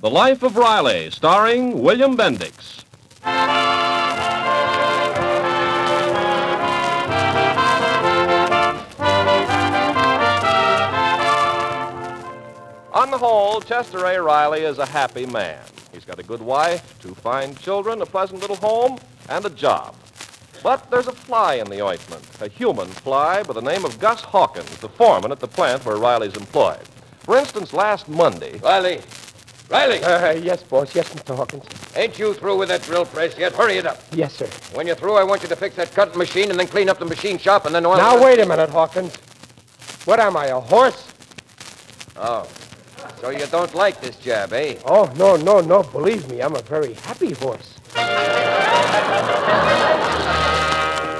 The Life of Riley, starring William Bendix. On the whole, Chester A. Riley is a happy man. He's got a good wife, two fine children, a pleasant little home, and a job. But there's a fly in the ointment, a human fly by the name of Gus Hawkins, the foreman at the plant where Riley's employed. For instance, last Monday, Riley. Riley, Uh, yes, boss. Yes, Mr. Hawkins. ain't you through with that drill press yet? Hurry it up. Yes, sir. When you're through, I want you to fix that cutting machine and then clean up the machine shop and then oil. Now, wait a minute, Hawkins. What am I, a horse? Oh. So you don't like this job, eh? Oh, no, no, no. Believe me, I'm a very happy horse.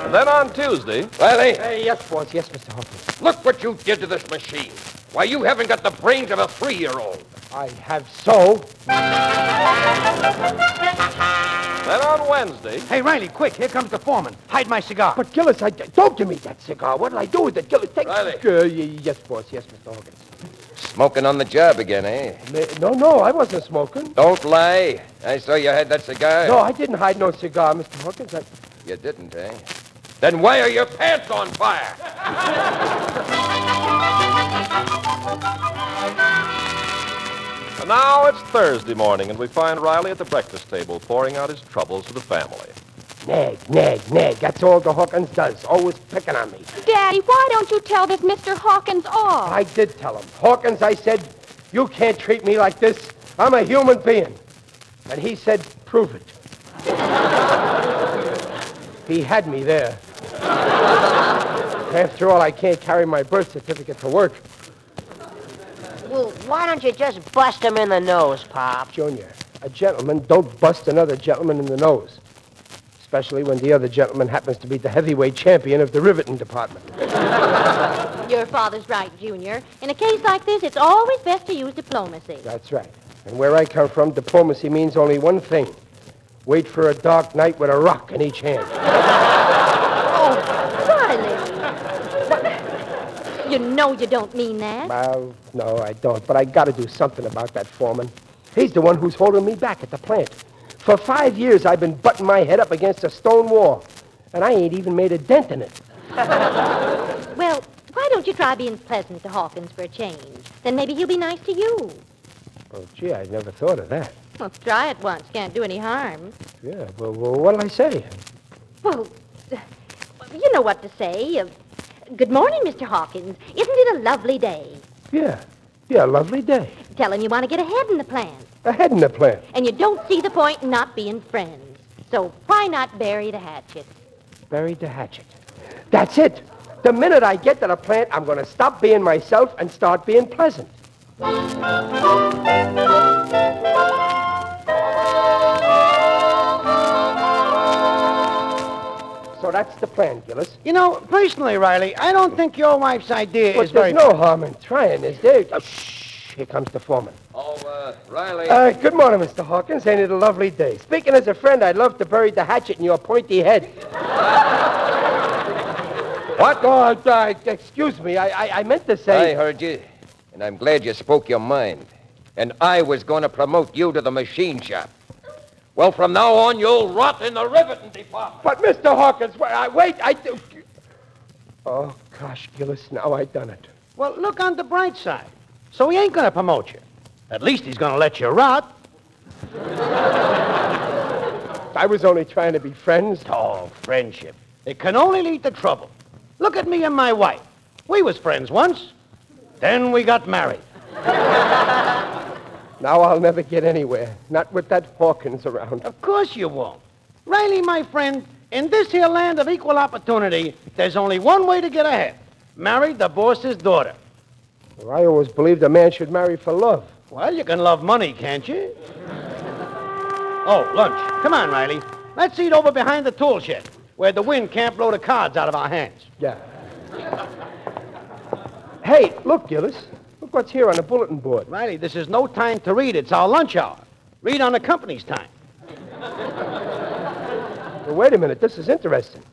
and then on Tuesday, Riley, Uh, yes, boss. Yes, Mr. Hawkins. look what you did to this machine. Why, you haven't got the brains of a three-year-old. I have so. then on Wednesday, Hey, Riley, quick. Here comes the foreman. Hide my cigar. But, Gillis, I, don't give me that cigar. What'll I do with it, Gillis? Take Riley. Uh, yes, boss. Yes, Mr. Hawkins. Smoking on the job again, eh? No, no, I wasn't smoking. Don't lie. I saw you had that cigar. No, I didn't hide no cigar, Mr. Hawkins. I... You didn't, eh? Then why are your pants on fire? and now it's Thursday morning, and we find Riley at the breakfast table pouring out his troubles to the family. Nag, nag, nag. That's all the Hawkins does. Always picking on me. Daddy, why don't you tell this Mr. Hawkins off? I did tell him. Hawkins, I said, you can't treat me like this. I'm a human being. And he said, prove it. he had me there. After all, I can't carry my birth certificate to work. Why don't you just bust him in the nose, Pop? Junior, a gentleman don't bust another gentleman in the nose. Especially when the other gentleman happens to be the heavyweight champion of the riveting department. Your father's right, Junior. In a case like this, it's always best to use diplomacy. That's right. And where I come from, diplomacy means only one thing. Wait for a dark night with a rock in each hand. Riley. You know you don't mean that. Well, no, I don't. But I got to do something about that foreman. He's the one who's holding me back at the plant. For five years, I've been butting my head up against a stone wall, and I ain't even made a dent in it. Well, why don't you try being pleasant to Hawkins for a change? Then maybe he'll be nice to you. Oh, gee, I never thought of that. Well, try it once. Can't do any harm. Yeah, well, well what'll I say? Well, you know what to say. Good morning, Mr. Hawkins. Isn't it a lovely day? Yeah, yeah, lovely day. Tell him you want to get ahead in the plan. Ahead in the plan? And you don't see the point in not being friends. So why not bury the hatchet? Bury the hatchet. That's it. The minute I get to the plant, I'm going to stop being myself and start being pleasant. That's the plan, Gillis. You know, personally, Riley, I don't think your wife's idea But is very... there's no harm in trying, is there? Oh, shh. Here comes the foreman. Oh, uh, Riley. Uh, good morning, Mr. Hawkins. Ain't it a lovely day? Speaking as a friend, I'd love to bury the hatchet in your pointy head. what? Oh, uh, excuse me. I, I, I meant to say. I heard you, and I'm glad you spoke your mind. And I was going to promote you to the machine shop. Well, from now on, you'll rot in the riveting department. But, Mr. Hawkins, wait, I, wait, I do. Oh, gosh, Gillis, now I done it. Well, look on the bright side. So he ain't gonna promote you. At least he's gonna let you rot. I was only trying to be friends. Oh, friendship. It can only lead to trouble. Look at me and my wife. We was friends once. Then we got married. Now I'll never get anywhere. Not with that Hawkins around. Of course you won't. Riley, my friend, in this here land of equal opportunity, there's only one way to get ahead. Marry the boss's daughter. Well, I always believed a man should marry for love. Well, you can love money, can't you? Oh, lunch. Come on, Riley. Let's eat over behind the tool shed, where the wind can't blow the cards out of our hands. Yeah. hey, look, Gillis. What's here on the bulletin board. Riley, this is no time to read. It's our lunch hour. Read on the company's time. Well, wait a minute. This is interesting.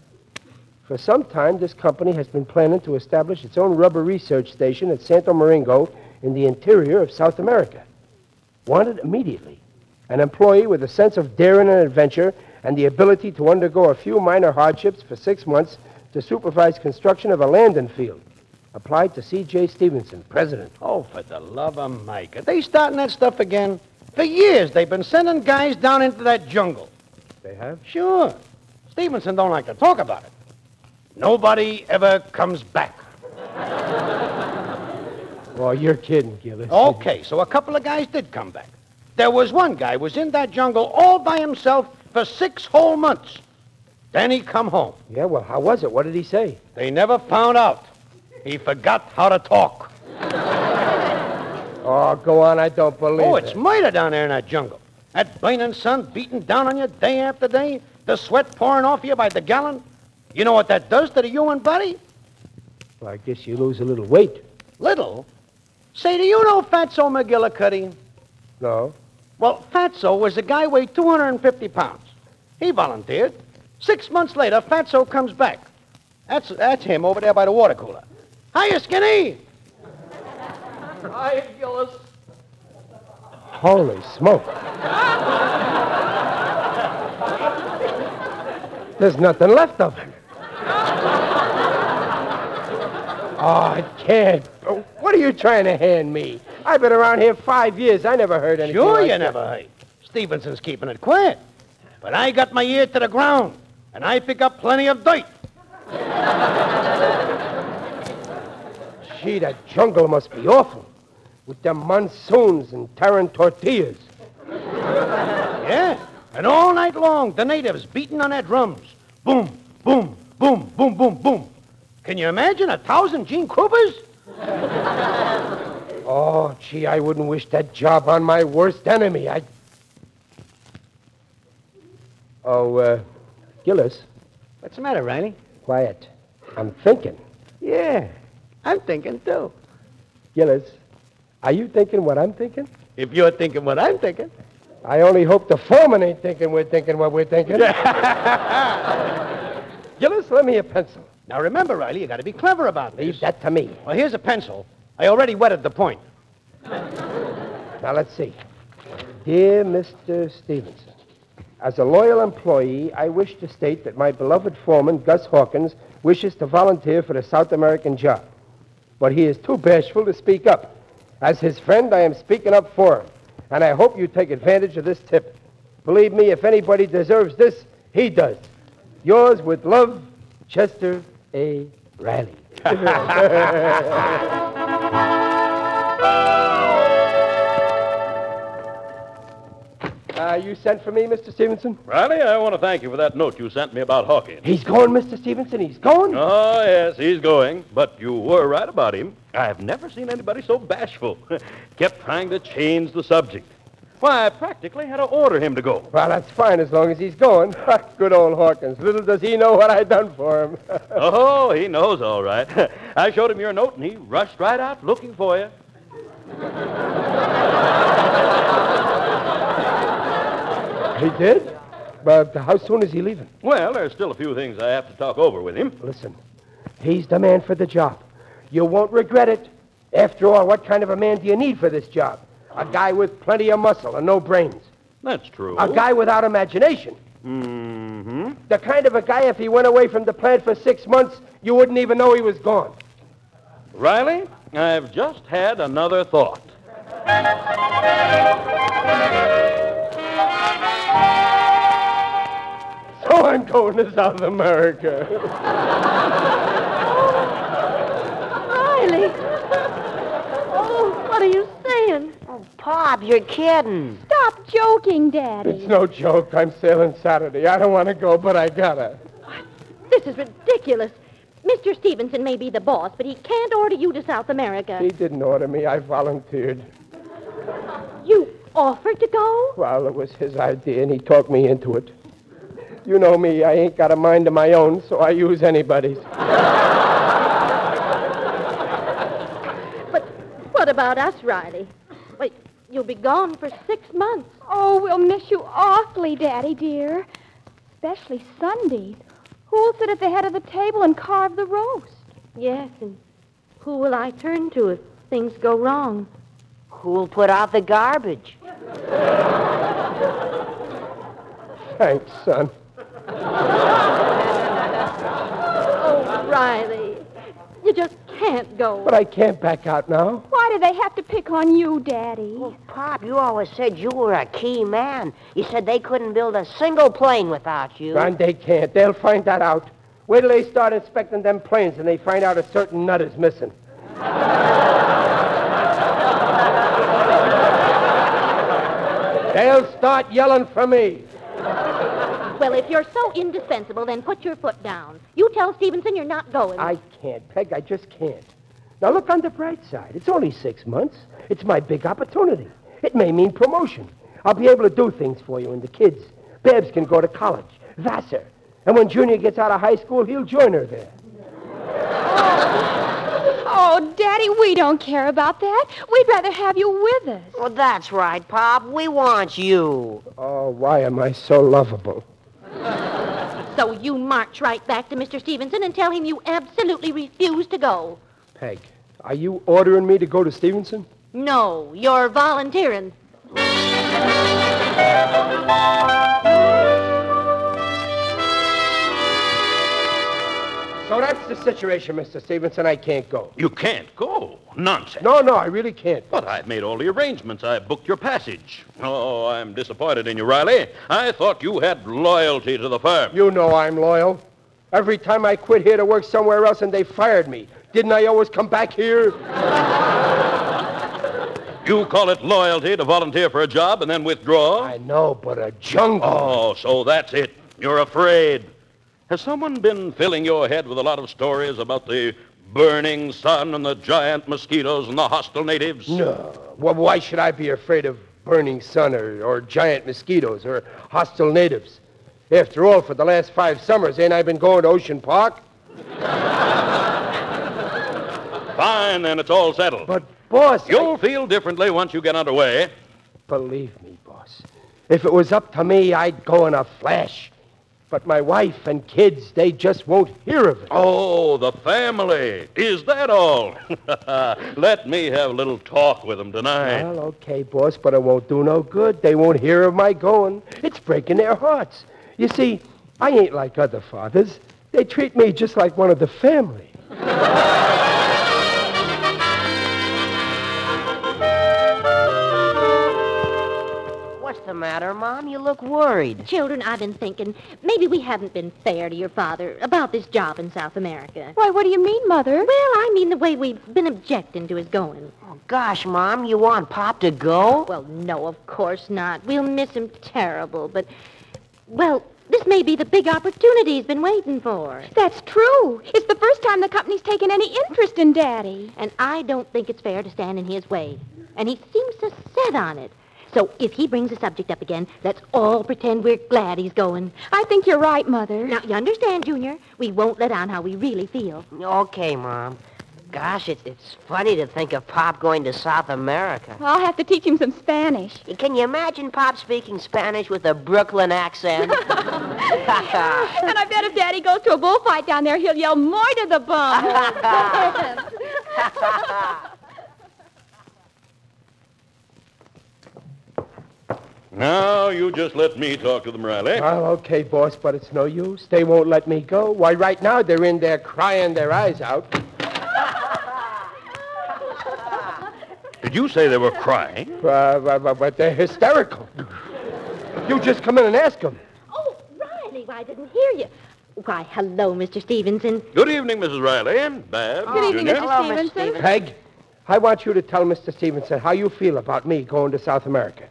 For some time, this company has been planning to establish its own rubber research station at Santo Domingo in the interior of South America. Wanted immediately. An employee with a sense of daring and adventure and the ability to undergo a few minor hardships for six months to supervise construction of a landing field. Applied to C.J. Stevenson, president. Oh, for the love of Mike. Are they starting that stuff again? For years, they've been sending guys down into that jungle. They have? Sure. Stevenson don't like to talk about it. Nobody ever comes back. Oh, you're kidding, Gillis. Okay, so a couple of guys did come back. There was one guy was in that jungle all by himself for six whole months. Then he come home. Yeah, well, how was it? What did he say? They never found out. He forgot how to talk. Oh, go on. I don't believe Oh, it. it's murder down there in that jungle. That burning sun beating down on you day after day, the sweat pouring off you by the gallon. You know what that does to the human body? Well, I guess you lose a little weight. Little. Say, do you know Fatso McGillicuddy? No. Well, Fatso was a guy weighed 250 pounds. He volunteered. Six months later, Fatso comes back. That's, that's him over there by the water cooler. Hiya, Skinny! Hi, Gillis. Holy smoke. There's nothing left of him. Oh, I can't. What are you trying to hand me? I've been around here five years. I never heard anything Sure like you that. never heard. Stevenson's keeping it quiet. But I got my ear to the ground, and I pick up plenty of dirt. Gee, that jungle must be awful. With them monsoons and tearing tortillas. Yeah. And all night long, the natives beating on their drums. Boom, boom, boom, boom, boom, boom. Can you imagine a thousand Gene Krupas? Oh, gee, I wouldn't wish that job on my worst enemy. I. Oh, uh, Gillis, What's the matter, Riley? quiet. I'm thinking. Yeah, I'm thinking too. Gillis, are you thinking what I'm thinking? If you're thinking what I'm thinking. I only hope the foreman ain't thinking we're thinking what we're thinking. Gillis, lend me a pencil. Now remember, Riley, you got to be clever about this. Leave that to me. Well, here's a pencil. I already wetted the point. Now, let's see. Dear Mr. Stevenson, as a loyal employee, I wish to state that my beloved foreman, Gus Hawkins, wishes to volunteer for the South American job. But he is too bashful to speak up. As his friend, I am speaking up for him. And I hope you take advantage of this tip. Believe me, if anybody deserves this, he does. Yours with love, Chester A. Riley. you sent for me, Mr. Stevenson? Riley, I want to thank you for that note you sent me about Hawkins. He's going, Mr. Stevenson. He's going. Oh, yes, he's going. But you were right about him. I've never seen anybody so bashful. Kept trying to change the subject. Why, I practically had to order him to go. Well, that's fine as long as he's going. Good old Hawkins. Little does he know what I've done for him. oh, he knows all right. I showed him your note, and he rushed right out looking for you. He did? But how soon is he leaving? Well, there's still a few things I have to talk over with him. Listen, he's the man for the job. You won't regret it. After all, what kind of a man do you need for this job? A guy with plenty of muscle and no brains. That's true. A guy without imagination. Mm-hmm. The kind of a guy, if he went away from the plant for six months, you wouldn't even know he was gone. Riley, I've just had another thought. So I'm going to South America. Oh, Riley. Oh, what are you saying? Oh, Pop, you're kidding. Stop joking, Daddy. It's no joke. I'm sailing Saturday. I don't want to go, but I gotta. This is ridiculous. Mr. Stevenson may be the boss, but he can't order you to South America. He didn't order me. I volunteered. You offered to go? Well, it was his idea, and he talked me into it. You know me. I ain't got a mind of my own, so I use anybody's. But what about us, Riley? Wait, you'll be gone for six months. Oh, we'll miss you awfully, Daddy, dear. Especially Sundays. Who'll sit at the head of the table and carve the roast? Yes, and who will I turn to if things go wrong? Who'll put out the garbage? Thanks, son. Oh, Riley, you just can't go. But I can't back out now. Why do they have to pick on you, Daddy? Oh, Pop, you always said you were a key man. You said they couldn't build a single plane without you. And they can't. They'll find that out. Wait till they start inspecting them planes and they find out a certain nut is missing. They'll start yelling for me. Well, if you're so indispensable, then put your foot down. You tell Stevenson you're not going. I can't, Peg. I just can't. Now look on the bright side. It's only six months. It's my big opportunity. It may mean promotion. I'll be able to do things for you and the kids. Babs can go to college. Vassar. And when Junior gets out of high school, he'll join her there. Oh, Daddy, we don't care about that. We'd rather have you with us. Well, that's right, Pop. We want you. Oh, why am I so lovable? So you march right back to Mr. Stevenson and tell him you absolutely refuse to go. Peg, are you ordering me to go to Stevenson? No, you're volunteering. So that's the situation, Mr. Stevenson. I can't go. You can't go. Nonsense. No, no, I really can't. But I've made all the arrangements. I've booked your passage. Oh, I'm disappointed in you, Riley. I thought you had loyalty to the firm. You know I'm loyal. Every time I quit here to work somewhere else and they fired me, didn't I always come back here? You call it loyalty to volunteer for a job and then withdraw? I know, but a jungle. Oh, so that's it. You're afraid. Has someone been filling your head with a lot of stories about the burning sun and the giant mosquitoes and the hostile natives? No. Well, why should I be afraid of burning sun or, or giant mosquitoes or hostile natives? After all, for the last five summers, ain't I been going to Ocean Park? Fine, then it's all settled. But, boss, You'll feel differently once you get underway. believe me, boss. If it was up to me, I'd go in a flash. But my wife and kids, they just won't hear of it. Oh, the family. Is that all? Let me have a little talk with them tonight. Well, okay, boss, but it won't do no good. They won't hear of my going. It's breaking their hearts. You see, I ain't like other fathers. They treat me just like one of the family. matter, Mom? You look worried. Children, I've been thinking maybe we haven't been fair to your father about this job in South America. Why, what do you mean, Mother? Well, I mean the way we've been objecting to his going. Oh, gosh, Mom, you want Pop to go? Well, no, of course not. We'll miss him terrible, but, well, this may be the big opportunity he's been waiting for. That's true. It's the first time the company's taken any interest in Daddy. And I don't think it's fair to stand in his way. And he seems to set on it. So if he brings the subject up again, let's all pretend we're glad he's going. I think you're right, Mother. Now, you understand, Junior? We won't let on how we really feel. Okay, Mom. Gosh, it's, it's funny to think of Pop going to South America. I'll have to teach him some Spanish. Can you imagine Pop speaking Spanish with a Brooklyn accent? and I bet if Daddy goes to a bullfight down there, he'll yell more to the bum. Now, you just let me talk to them, Riley. Well, okay, boss, but it's no use. They won't let me go. Why, right now they're in there crying their eyes out. Did you say they were crying? Uh, but, but- but they're hysterical. You just come in and ask them. Oh, Riley, why I didn't hear you. Why, hello, Mr. Stevenson. Good evening, Mrs. Riley and Babs. Good evening, Junior. Mr. Stevenson. Peg, I want you to tell Mr. Stevenson how you feel about me going to South America.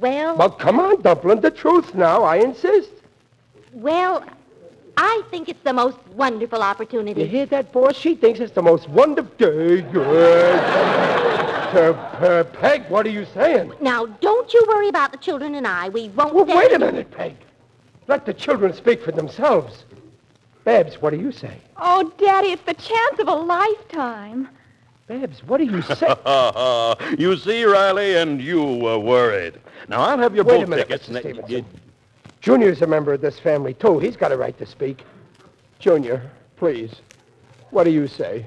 Well, Well, come on, Dumplin', the truth now. I insist. well, I think it's the most wonderful opportunity. You hear that, boss? She thinks it's the most wonderful. Good. Uh, Peg, what are you saying? Now, don't you worry about the children and I. We won't Well, wait a minute, Peg. Let the children speak for themselves. Babs, what do you say? Oh, Daddy, it's the chance of a lifetime. Babs, what do you say? you see, Riley, and you were worried. Now, I'll have your Wait a boat minute, tickets. Mr. and- Stevenson. Junior's a member of this family, too. He's got a right to speak. Junior, please, what do you say?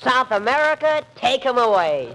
South America, take him away.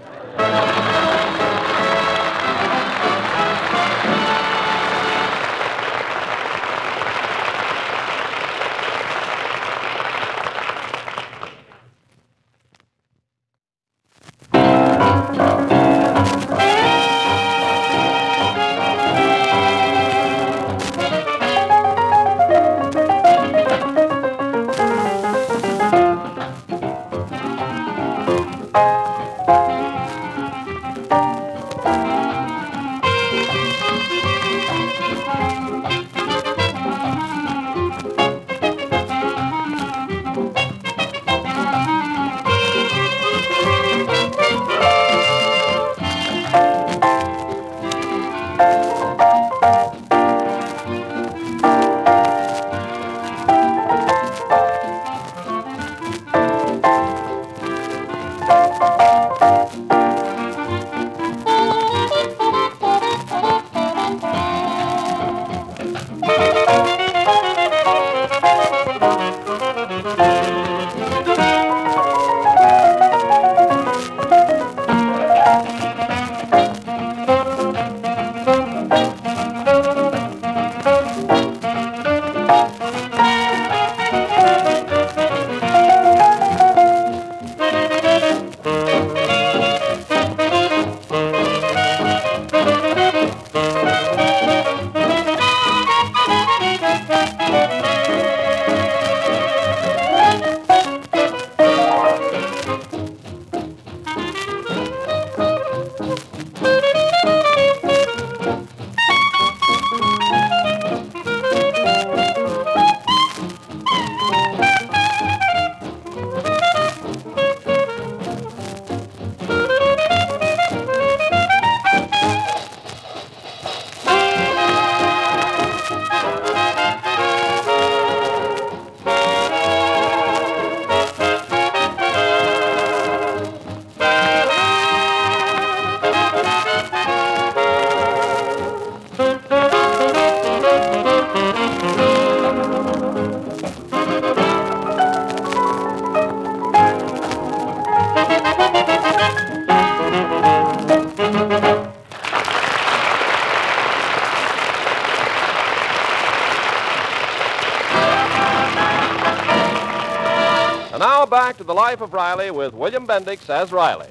The life of Riley with William Bendix as Riley.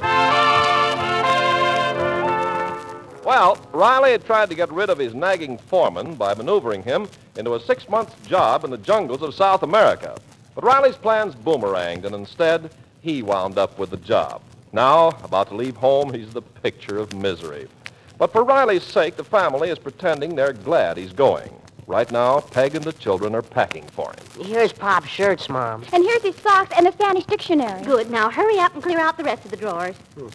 Well, Riley had tried to get rid of his nagging foreman by maneuvering him into a six month job in the jungles of South America. But Riley's plans boomeranged, and instead, he wound up with the job. Now, about to leave home, he's the picture of misery. But for Riley's sake, the family is pretending they're glad he's going. Right now, Peg and the children are packing for him. Here's Pop's shirts, Mom. And here's his socks and a Spanish dictionary. Good. Now hurry up and clear out the rest of the drawers. Hmm.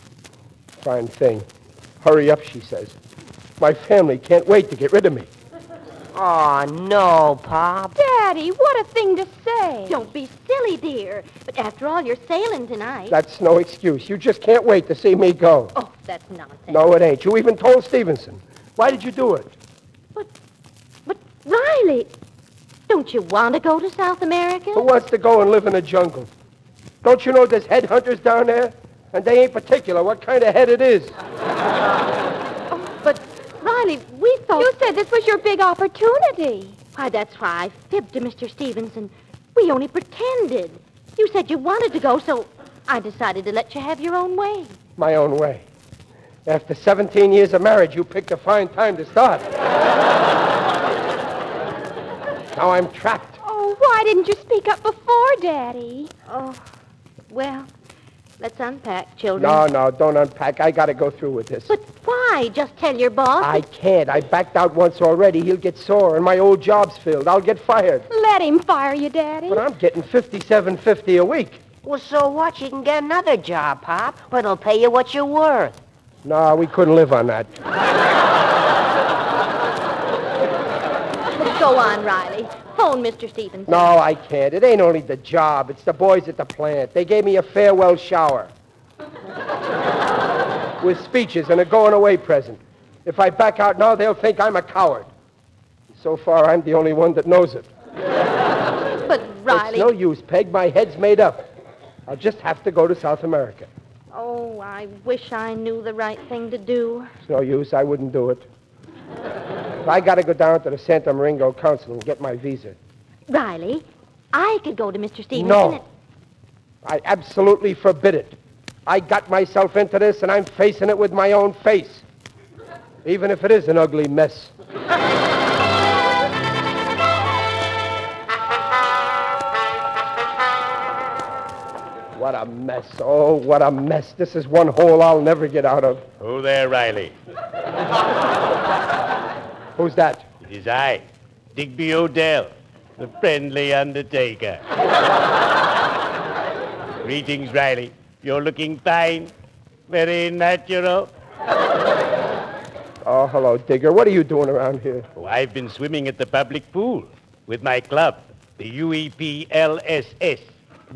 Fine thing. Hurry up, she says. My family can't wait to get rid of me. Oh, no, Pop. Daddy, what a thing to say. Don't be silly, dear. But after all, you're sailing tonight. That's no excuse. You just can't wait to see me go. Oh, that's nonsense. No, it ain't. You even told Stevenson. Why did you do it? But Riley, don't you want to go to South America? Who wants to go and live in a jungle? Don't you know there's headhunters down there? And they ain't particular what kind of head it is. Oh, but Riley, Riley, we thought... You said this was your big opportunity. Why, that's why I fibbed to Mr. Stevenson. We only pretended. You said you wanted to go, so I decided to let you have your own way. My own way. After 17 years of marriage, you picked a fine time to start. Now I'm trapped. Oh, why didn't you speak up before, Daddy? Oh, well, let's unpack, children. No, no, don't unpack. I got to go through with this. But why? Just tell your boss. I can't. I backed out once already. He'll get sore, and my old job's filled. I'll get fired. Let him fire you, Daddy. But I'm getting fifty-seven fifty a week. Well, so what? You can get another job, Pop, but it'll pay you what you're worth. No, we couldn't live on that. Go on, Riley. Phone Mr. Stevenson. No, I can't. It ain't only the job. It's the boys at the plant. They gave me a farewell shower. With speeches and a going away present. If I back out now, they'll think I'm a coward. So far, I'm the only one that knows it. But, Riley... It's no use, Peg. My head's made up. I'll just have to go to South America. Oh, I wish I knew the right thing to do. It's no use. I wouldn't do it. I got to go down to the Santa Maringo Council and get my visa. Riley, I could go to Mr. Stevenson. No. and- I absolutely forbid it. I got myself into this, and I'm facing it with my own face. Even if it is an ugly mess. What a mess. Oh, what a mess. This is one hole I'll never get out of. Oh, there, Riley. Who's that? It is I, Digby O'Dell, the friendly undertaker. Greetings, Riley. You're looking fine. Very natural. Oh, hello, Digger. What are you doing around here? Oh, I've been swimming at the public pool with my club, the UEPLSS.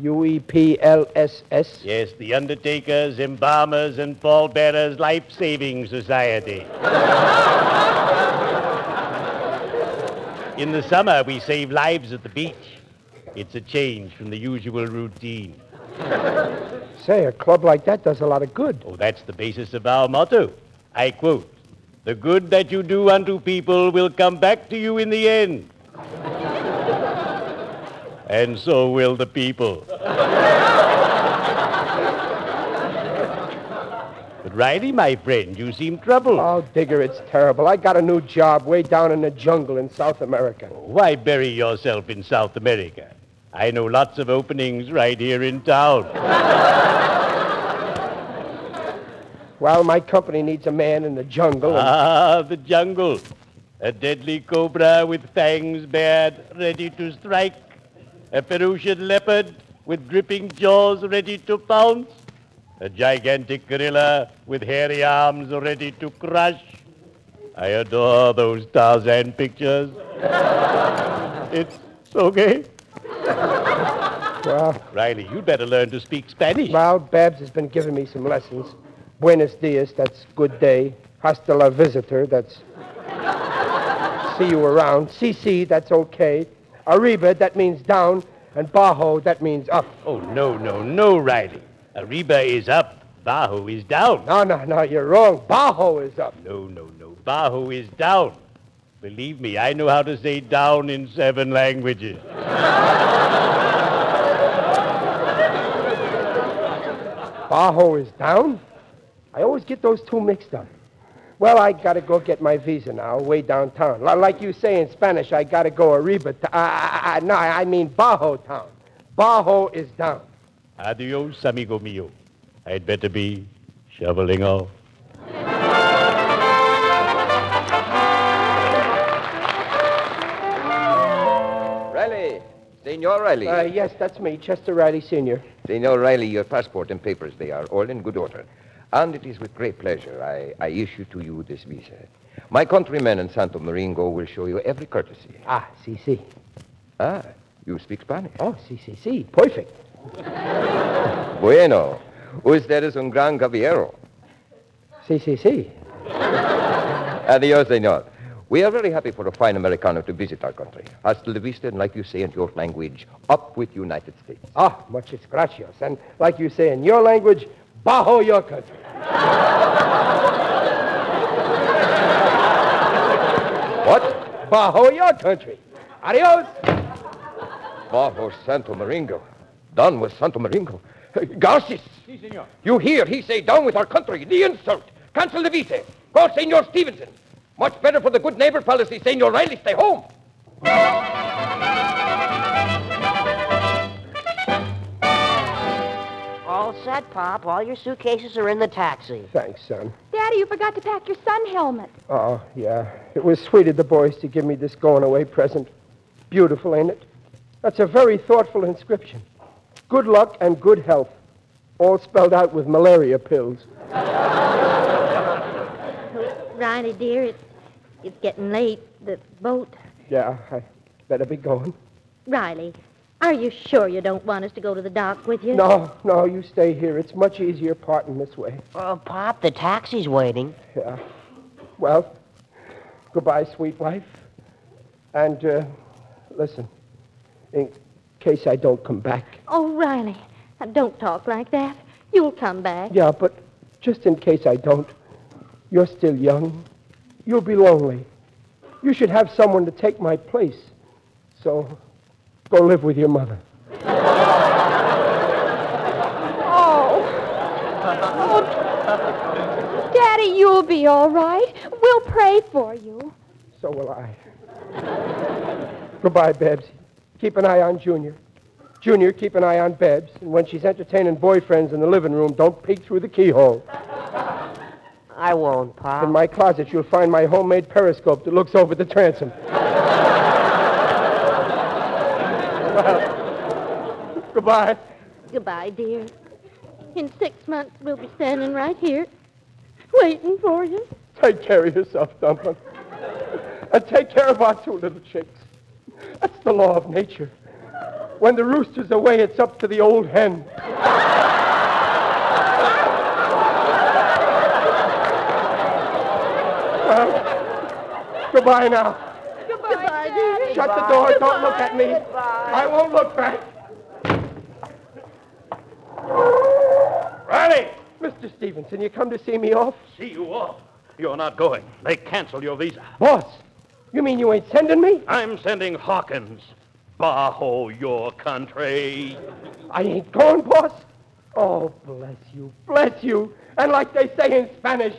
U-E-P-L-S-S? Yes, the Undertakers, Embalmers, and Pallbearers Life Saving Society. In the summer, we save lives at the beach. It's a change from the usual routine. Say, a club like that does a lot of good. Oh, that's the basis of our motto. I quote, the good that you do unto people will come back to you in the end. and so will the people. Riley, my friend, you seem troubled. Oh, Digger, it's terrible. I got a new job way down in the jungle in South America. Why bury yourself in South America? I know lots of openings right here in town. Well, my company needs a man in the jungle. and- Ah, the jungle. A deadly cobra with fangs bared, ready to strike. A ferocious leopard with dripping jaws ready to pounce. A gigantic gorilla with hairy arms ready to crush. I adore those Tarzan pictures. it's okay. well, Riley, you'd better learn to speak Spanish. well, Babs has been giving me some lessons. Buenos dias, that's good day. Hasta la visitor, that's see you around. CC, that's okay. Arriba, that means down. And Bajo, that means up. Oh, no, no, no, Riley. Arriba is up. Bajo is down. No, no, no, you're wrong. Bajo is up. No, no, no. Bajo is down. Believe me, I know how to say down in seven languages. Bajo is down? I always get those two mixed up. Well, I gotta go get my visa now, way downtown. Li- Like you say in Spanish, I gotta go Arriba. To, uh, uh, uh, no, I mean Bajo town. Bajo is down. Adios, amigo mío. I'd better be shoveling off. Riley. Senor Riley. Uh, yes, that's me, Chester Riley Sr. Senor Riley, your passport and papers, they are all in good order. And it is with great pleasure I, I issue to you this visa. My countrymen in Santo Domingo will show you every courtesy. Ah, si, si. Ah, you speak Spanish. Oh, si, si, si. Perfect. Bueno. Usted es un gran caballero. Si, si, si. Adios, senor. We are very happy for a fine Americano to visit our country. Hasta la vista, and like you say in your language, up with United States. Ah, muchas gracias. And like you say in your language, Bajo your country. What? Bajo, your country. Adios. Bajo Santo Maringo. Done with Santo Maringo. Garces. Si, senor. You hear he say down with our country. The insult. Cancel the visa. Call Senor Stevenson. Much better for the good neighbor policy, Senor Riley. Stay home. All set, Pop. All your suitcases are in the taxi. Thanks, son. Daddy, you forgot to pack your sun helmet. Oh, yeah. It was sweet of the boys to give me this going away present. Beautiful, ain't it? That's a very thoughtful inscription. Good luck and good health. All spelled out with malaria pills. Riley, dear, it's, it's getting late. The boat. Yeah, I better be going. Riley, are you sure you don't want us to go to the dock with you? No, no, you stay here. It's much easier parting this way. Oh, Pop, the taxi's waiting. Yeah. Well, goodbye, sweet wife. And, uh, listen, in case I don't come back. Oh, Riley, don't talk like that. You'll come back. Yeah, but just in case I don't, you're still young. You'll be lonely. You should have someone to take my place. So, go live with your mother. Oh. oh. Daddy, you'll be all right. We'll pray for you. So will I. Goodbye, Babs. Keep an eye on Junior. Junior, keep an eye on Babs. And when she's entertaining boyfriends in the living room, don't peek through the keyhole. I won't, Pop. In my closet, you'll find my homemade periscope that looks over the transom. well, goodbye. Goodbye, dear. In six months, we'll be standing right here, waiting for you. Take care of yourself, Dumpling. And take care of our two little chicks. That's the law of nature. When the rooster's away, it's up to the old hen. Well, goodbye now. Goodbye, dear. Shut the door. Don't look at me. I won't look back. Riley! Mr. Stevenson, you come to see me off? See you off. You're not going. They cancel your visa. Boss, you mean you ain't sending me? I'm sending Hawkins. Bajo your country. I ain't going, boss. Oh, bless you, bless you. And like they say in Spanish,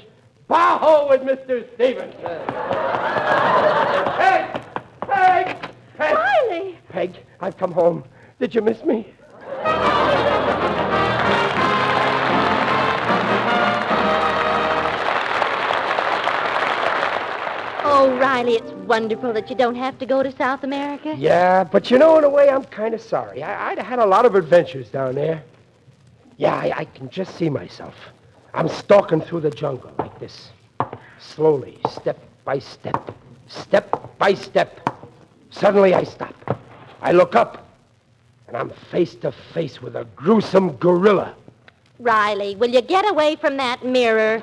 Bajo with Mr. Stevenson. Peg! Peg! Peg! Riley! Peg, I've come home. Did you miss me? Riley, it's wonderful that you don't have to go to South America. Yeah, but you know, in a way, I'm kind of sorry. I, I'd had a lot of adventures down there. Yeah, I, I can just see myself. I'm stalking through the jungle like this. Slowly, step by step, step by step. Suddenly, I stop. I look up, and I'm face to face with a gruesome gorilla. Riley, will you get away from that mirror?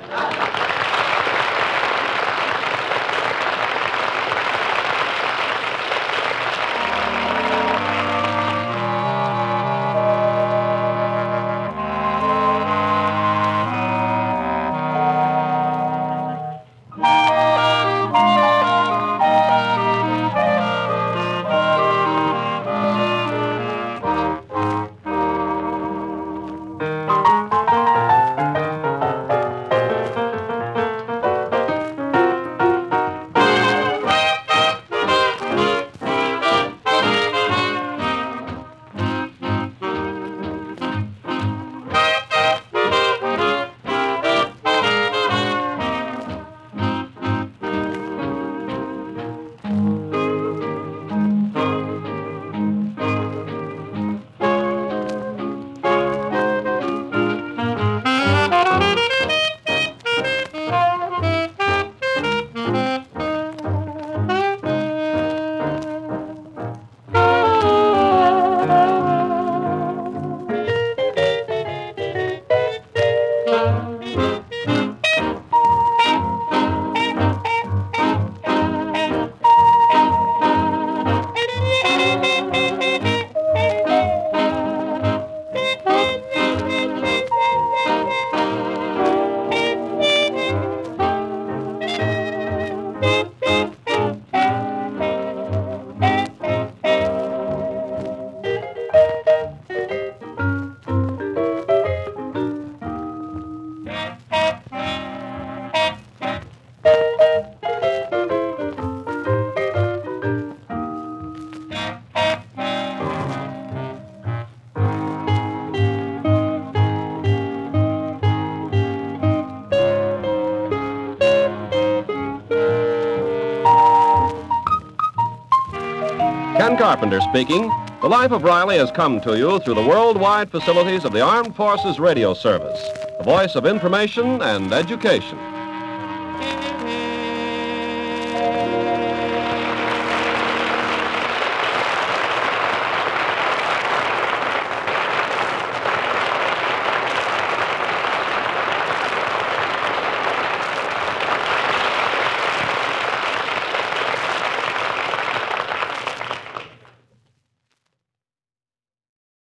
Carpenter speaking. The Life of Riley has come to you through the worldwide facilities of the Armed Forces Radio Service, the voice of information and education.